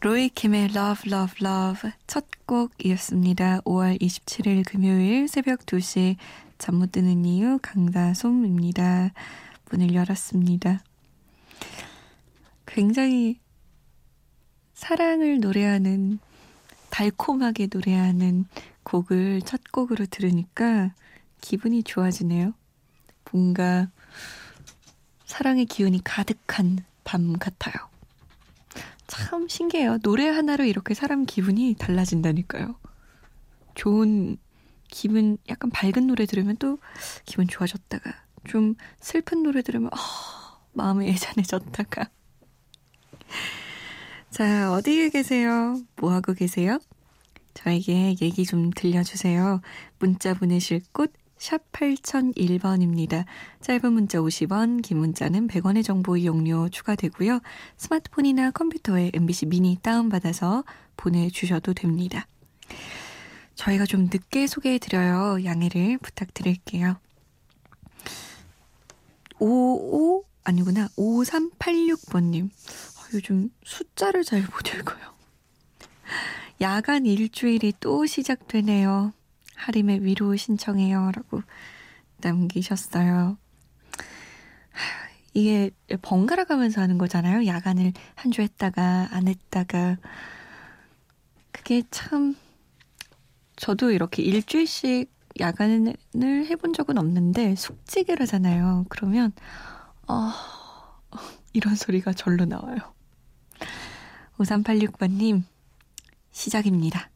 로이 킴의 Love Love Love 첫 곡이었습니다. 5월 27일 금요일 새벽 2시 잠 못 드는 이유 강다솜입니다. 문을 열었습니다. 굉장히 사랑을 노래하는 달콤하게 노래하는 곡을 첫 곡으로 들으니까 기분이 좋아지네요. 뭔가 사랑의 기운이 가득한 밤 같아요. 참 신기해요. 노래 하나로 이렇게 사람 기분이 달라진다니까요. 좋은 기분, 약간 밝은 노래 들으면 또 기분 좋아졌다가, 좀 슬픈 노래 들으면, 어, 마음이 애잔해졌다가. 자, 어디에 계세요? 뭐하고 계세요? 저에게 얘기 좀 들려주세요. 문자 보내실 곳, 샵 8001번입니다. 짧은 문자 50원, 긴 문자는 100원의 정보 이용료 추가되고요. 스마트폰이나 컴퓨터에 MBC 미니 다운받아서 보내주셔도 됩니다. 저희가 좀 늦게 소개해드려요. 양해를 부탁드릴게요. 55, 아니구나. 5386번님. 아, 요즘 숫자를 잘 못 읽어요. 야간 일주일이 또 시작되네요. 하림의 위로 신청해요. 라고 남기셨어요. 이게 번갈아 가면서 하는 거잖아요. 야간을 한 주 했다가 안 했다가. 그게 참, 저도 이렇게 일주일씩 야간을 해본 적은 없는데 숙직을 하잖아요. 그러면, 어, 이런 소리가 절로 나와요. 5386번님, 시작입니다.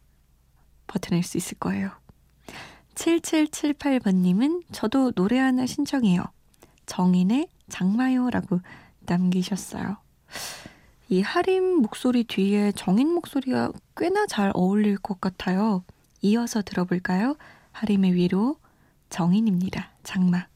버텨낼 수 있을 거예요. 7778번님은 저도 노래 하나 신청해요. 정인의 장마요라고 남기셨어요. 이 하림 목소리 뒤에 정인 목소리가 꽤나 잘 어울릴 것 같아요. 이어서 들어볼까요? 하림의 위로 정인입니다. 장마.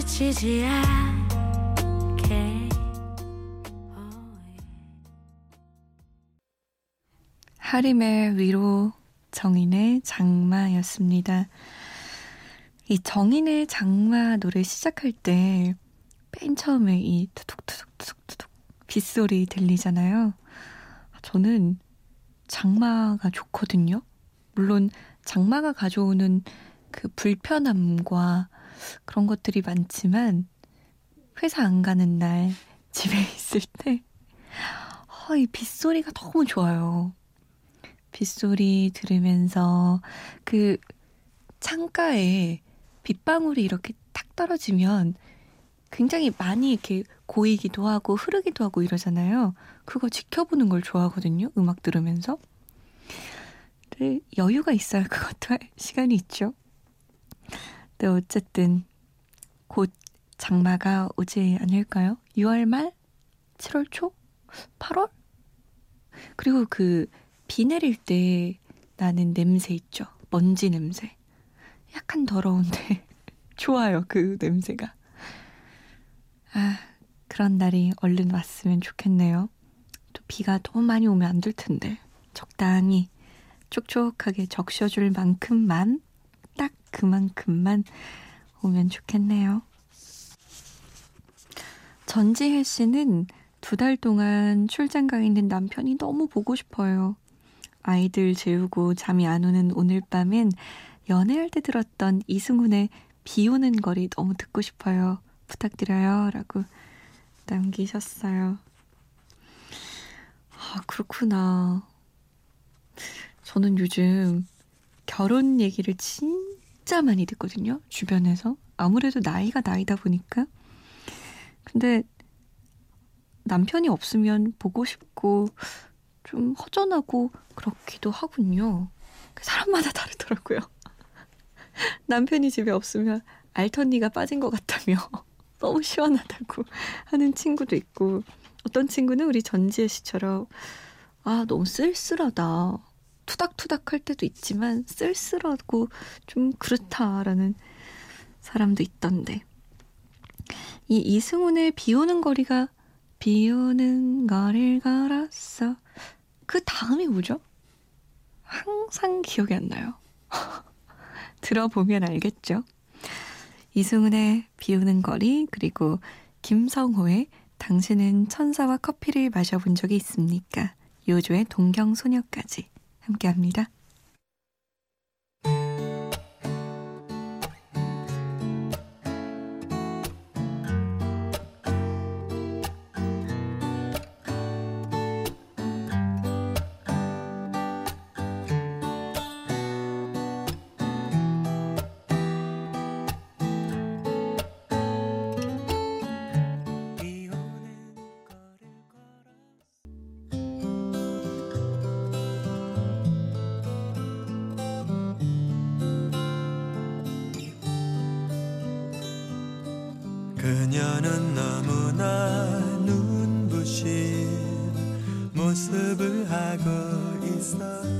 지치지 않게 하림의 위로 정인의 장마였습니다. 이 정인의 장마 노래 시작할 때 맨 처음에 이 투둑투둑투둑투둑 빗소리 들리잖아요. 저는 장마가 좋거든요. 물론 장마가 가져오는 그 불편함과 그런 것들이 많지만 회사 안 가는 날 집에 있을 때 어, 이 빗소리가 너무 좋아요. 빗소리 들으면서 그 창가에 빗방울이 이렇게 탁 떨어지면 굉장히 많이 이렇게 고이기도 하고 흐르기도 하고 이러잖아요. 그거 지켜보는 걸 좋아하거든요. 음악 들으면서. 여유가 있어야 그것도 할 시간이 있죠. 네, 어쨌든 곧 장마가 오지 않을까요? 6월 말? 7월 초? 8월? 그리고 그 비 내릴 때 나는 냄새 있죠. 먼지 냄새. 약간 더러운데 좋아요. 그 냄새가. 아, 그런 날이 얼른 왔으면 좋겠네요. 또 비가 너무 많이 오면 안 될 텐데. 적당히 촉촉하게 적셔줄 만큼만 딱 그만큼만 오면 좋겠네요. 전지혜 씨는 두 달 동안 출장 가 있는 남편이 너무 보고 싶어요. 아이들 재우고 잠이 안 오는 오늘 밤엔 연애할 때 들었던 이승훈의 비 오는 거리 너무 듣고 싶어요. 부탁드려요. 라고 남기셨어요. 아, 그렇구나. 저는 요즘 결혼 얘기를 진 짜 많이 듣거든요. 주변에서. 아무래도 나이가 나이다 보니까. 근데 남편이 없으면 보고 싶고 좀 허전하고 그렇기도 하군요. 사람마다 다르더라고요. 남편이 집에 없으면 알턴니가 빠진 것 같다며 너무 시원하다고 하는 친구도 있고 어떤 친구는 우리 전지혜 씨처럼 아 너무 쓸쓸하다 투닥투닥 할 때도 있지만 쓸쓸하고 좀 그렇다라는 사람도 있던데 이 이승훈의 비 오는 거리가 비 오는 거리를 걸었어 그 다음이 뭐죠? 항상 기억이 안 나요. 들어보면 알겠죠? 이승훈의 비 오는 거리, 그리고 김성호의 당신은 천사와 커피를 마셔본 적이 있습니까? 요조의 동경소녀까지 함께 합니다. 그녀는 너무나 눈부신 모습을 하고 있었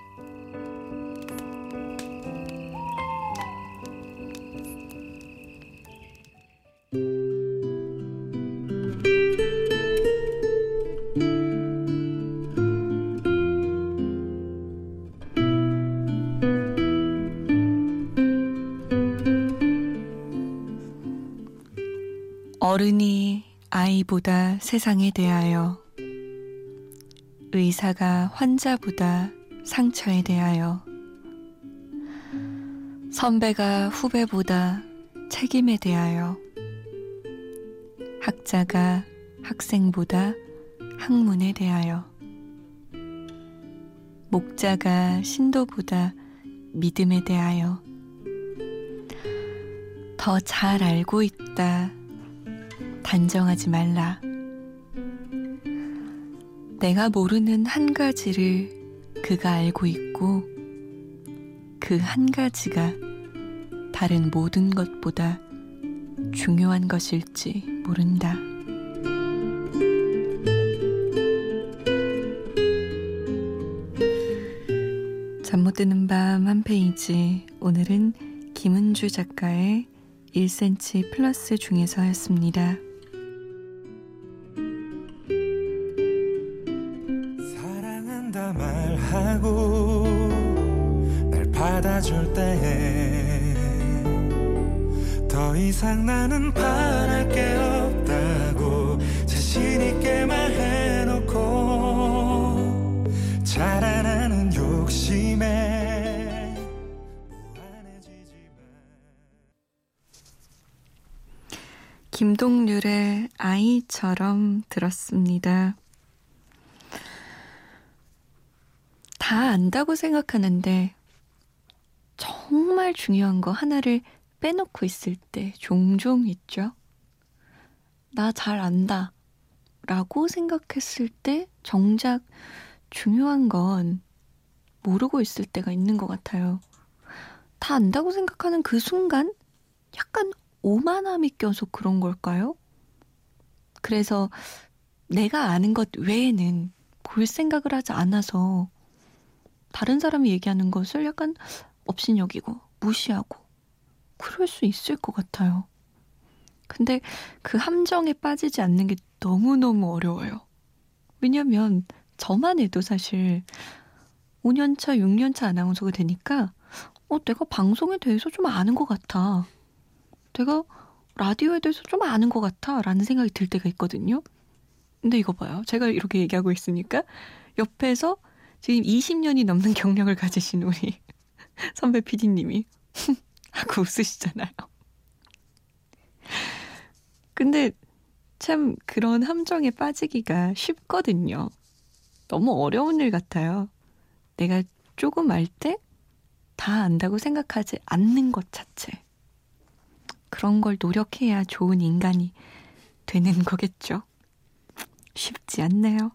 아이보다 세상에 대하여, 의사가 환자보다 상처에 대하여, 선배가 후배보다 책임에 대하여, 학자가 학생보다 학문에 대하여, 목자가 신도보다 믿음에 대하여, 더 잘 알고 있다. 단정하지 말라. 내가 모르는 한 가지를 그가 알고 있고 그 한 가지가 다른 모든 것보다 중요한 것일지 모른다. 잠 못 드는 밤 한 페이지. 오늘은 김은주 작가의 1cm 플러스 중에서였습니다. 받아줄 때 더 이상 나는 바랄 게 없다고 자신 있게 말해놓고 자라나는 욕심에 김동률의 아이처럼 들었습니다. 다 안다고 생각하는데 정말 중요한 거 하나를 빼놓고 있을 때 종종 있죠. 나 잘 안다. 라고 생각했을 때 정작 중요한 건 모르고 있을 때가 있는 것 같아요. 다 안다고 생각하는 그 순간 약간 오만함이 껴서 그런 걸까요? 그래서 내가 아는 것 외에는 볼 생각을 하지 않아서 다른 사람이 얘기하는 것을 약간 업신여기고 무시하고 그럴 수 있을 것 같아요. 근데 그 함정에 빠지지 않는 게 너무너무 어려워요. 왜냐면 저만 해도 사실 5년차, 6년차 아나운서가 되니까 어, 내가 방송에 대해서 좀 아는 것 같아. 내가 라디오에 대해서 좀 아는 것 같아. 라는 생각이 들 때가 있거든요. 근데 이거 봐요. 제가 이렇게 얘기하고 있으니까 옆에서 지금 20년이 넘는 경력을 가지신 우리 선배 PD님이 하고 웃으시잖아요. 근데 참 그런 함정에 빠지기가 쉽거든요. 너무 어려운 일 같아요. 내가 조금 알 때 다 안다고 생각하지 않는 것 자체. 그런 걸 노력해야 좋은 인간이 되는 거겠죠. 쉽지 않네요.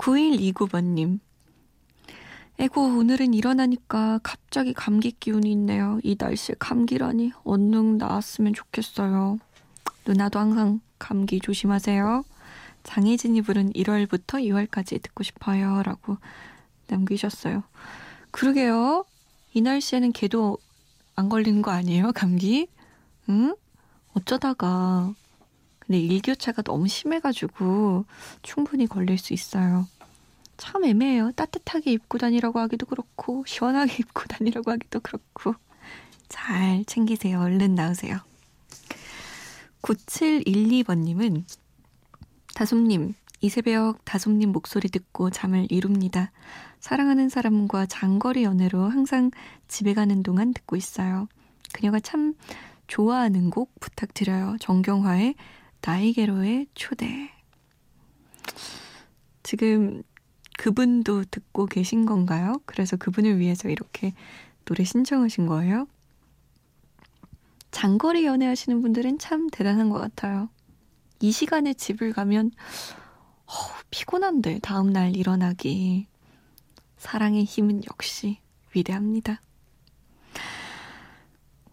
9129번님. 에고, 오늘은 일어나니까 갑자기 감기 기운이 있네요. 이 날씨에 감기라니 얼른 나았으면 좋겠어요. 누나도 항상 감기 조심하세요. 장혜진이 부른 1월부터 2월까지 듣고 싶어요. 라고 남기셨어요. 그러게요. 이 날씨에는 걔도 안 걸리는 거 아니에요? 감기? 응? 어쩌다가. 근데 일교차가 너무 심해가지고 충분히 걸릴 수 있어요. 참 애매해요. 따뜻하게 입고 다니라고 하기도 그렇고, 시원하게 입고 다니라고 하기도 그렇고. 잘 챙기세요. 얼른 나으세요. 9712번님은 다솜님, 이 새벽 다솜님 목소리 듣고 잠을 이룹니다. 사랑하는 사람과 장거리 연애로 항상 집에 가는 동안 듣고 있어요. 그녀가 참 좋아하는 곡 부탁드려요. 정경화의 나에게로의 초대. 지금 그분도 듣고 계신 건가요? 그래서 그분을 위해서 이렇게 노래 신청하신 거예요? 장거리 연애하시는 분들은 참 대단한 것 같아요. 이 시간에 집을 가면 어, 피곤한데 다음날 일어나기. 사랑의 힘은 역시 위대합니다.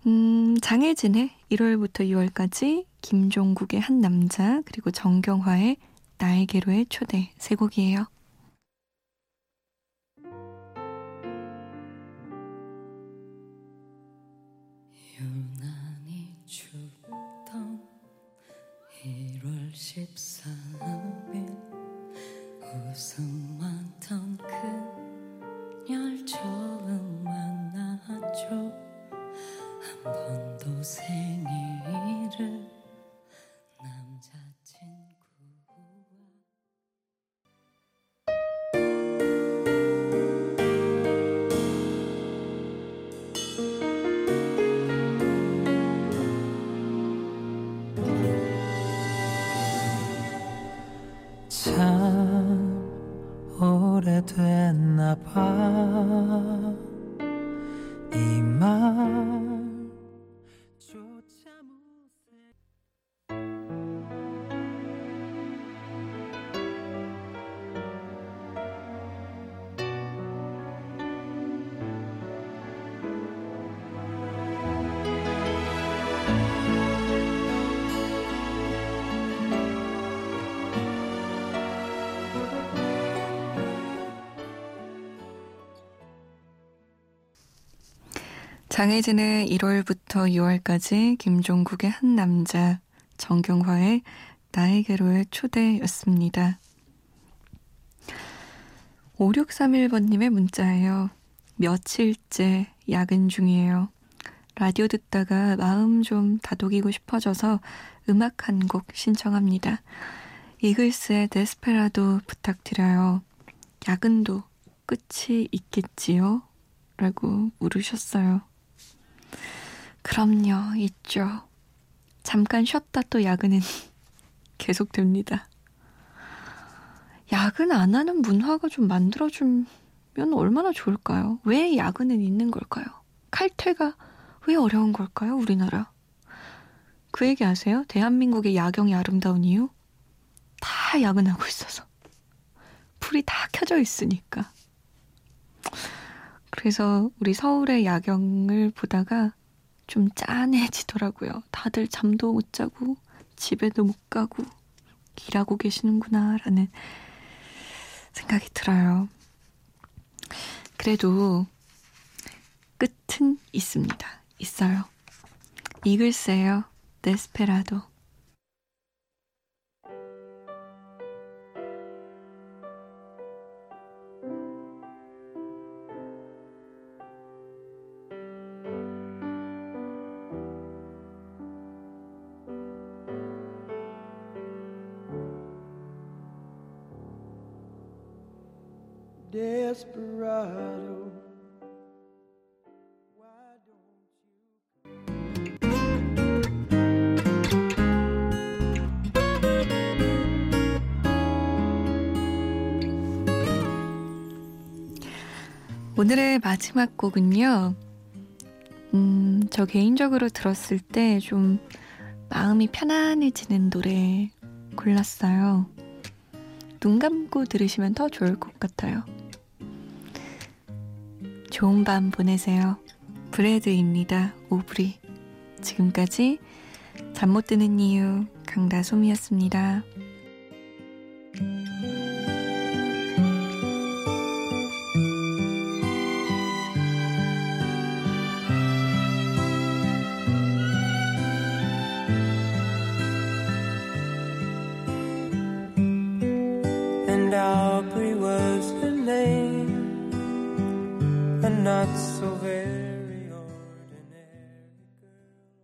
음, 장혜진의 1월부터 2월까지 김종국의 한 남자 그리고 정경화의 나에게로의 초대 세 곡이에요. 장혜진의 1월부터 6월까지 김종국의 한 남자 정경화의 나에게로의 초대였습니다. 5631번님의 문자예요. 며칠째 야근 중이에요. 라디오 듣다가 마음 좀 다독이고 싶어져서 음악 한 곡 신청합니다. 이글스의 데스페라도 부탁드려요. 야근도 끝이 있겠지요? 라고 물으셨어요. 그럼요, 있죠. 잠깐 쉬었다 또 야근은 계속됩니다. 야근 안 하는 문화가 좀 만들어주면 얼마나 좋을까요? 왜 야근은 있는 걸까요? 칼퇴가 왜 어려운 걸까요? 우리나라. 그 얘기 아세요? 대한민국의 야경이 아름다운 이유? 다 야근하고 있어서. 불이 다 켜져 있으니까. 그래서 우리 서울의 야경을 보다가 좀 짠해지더라고요. 다들 잠도 못 자고 집에도 못 가고 일하고 계시는구나라는 생각이 들어요. 그래도 끝은 있습니다. 있어요. 이글스예요. 데스페라도. 오늘의 마지막 곡은요. 음, 저 개인적으로 들었을 때 좀 마음이 편안해지는 노래 골랐어요. 눈 감고 들으시면 더 좋을 것 같아요. 좋은 밤 보내세요. 브레드입니다. 오브리. 지금까지 잠 못 드는 이유 강다솜이었습니다.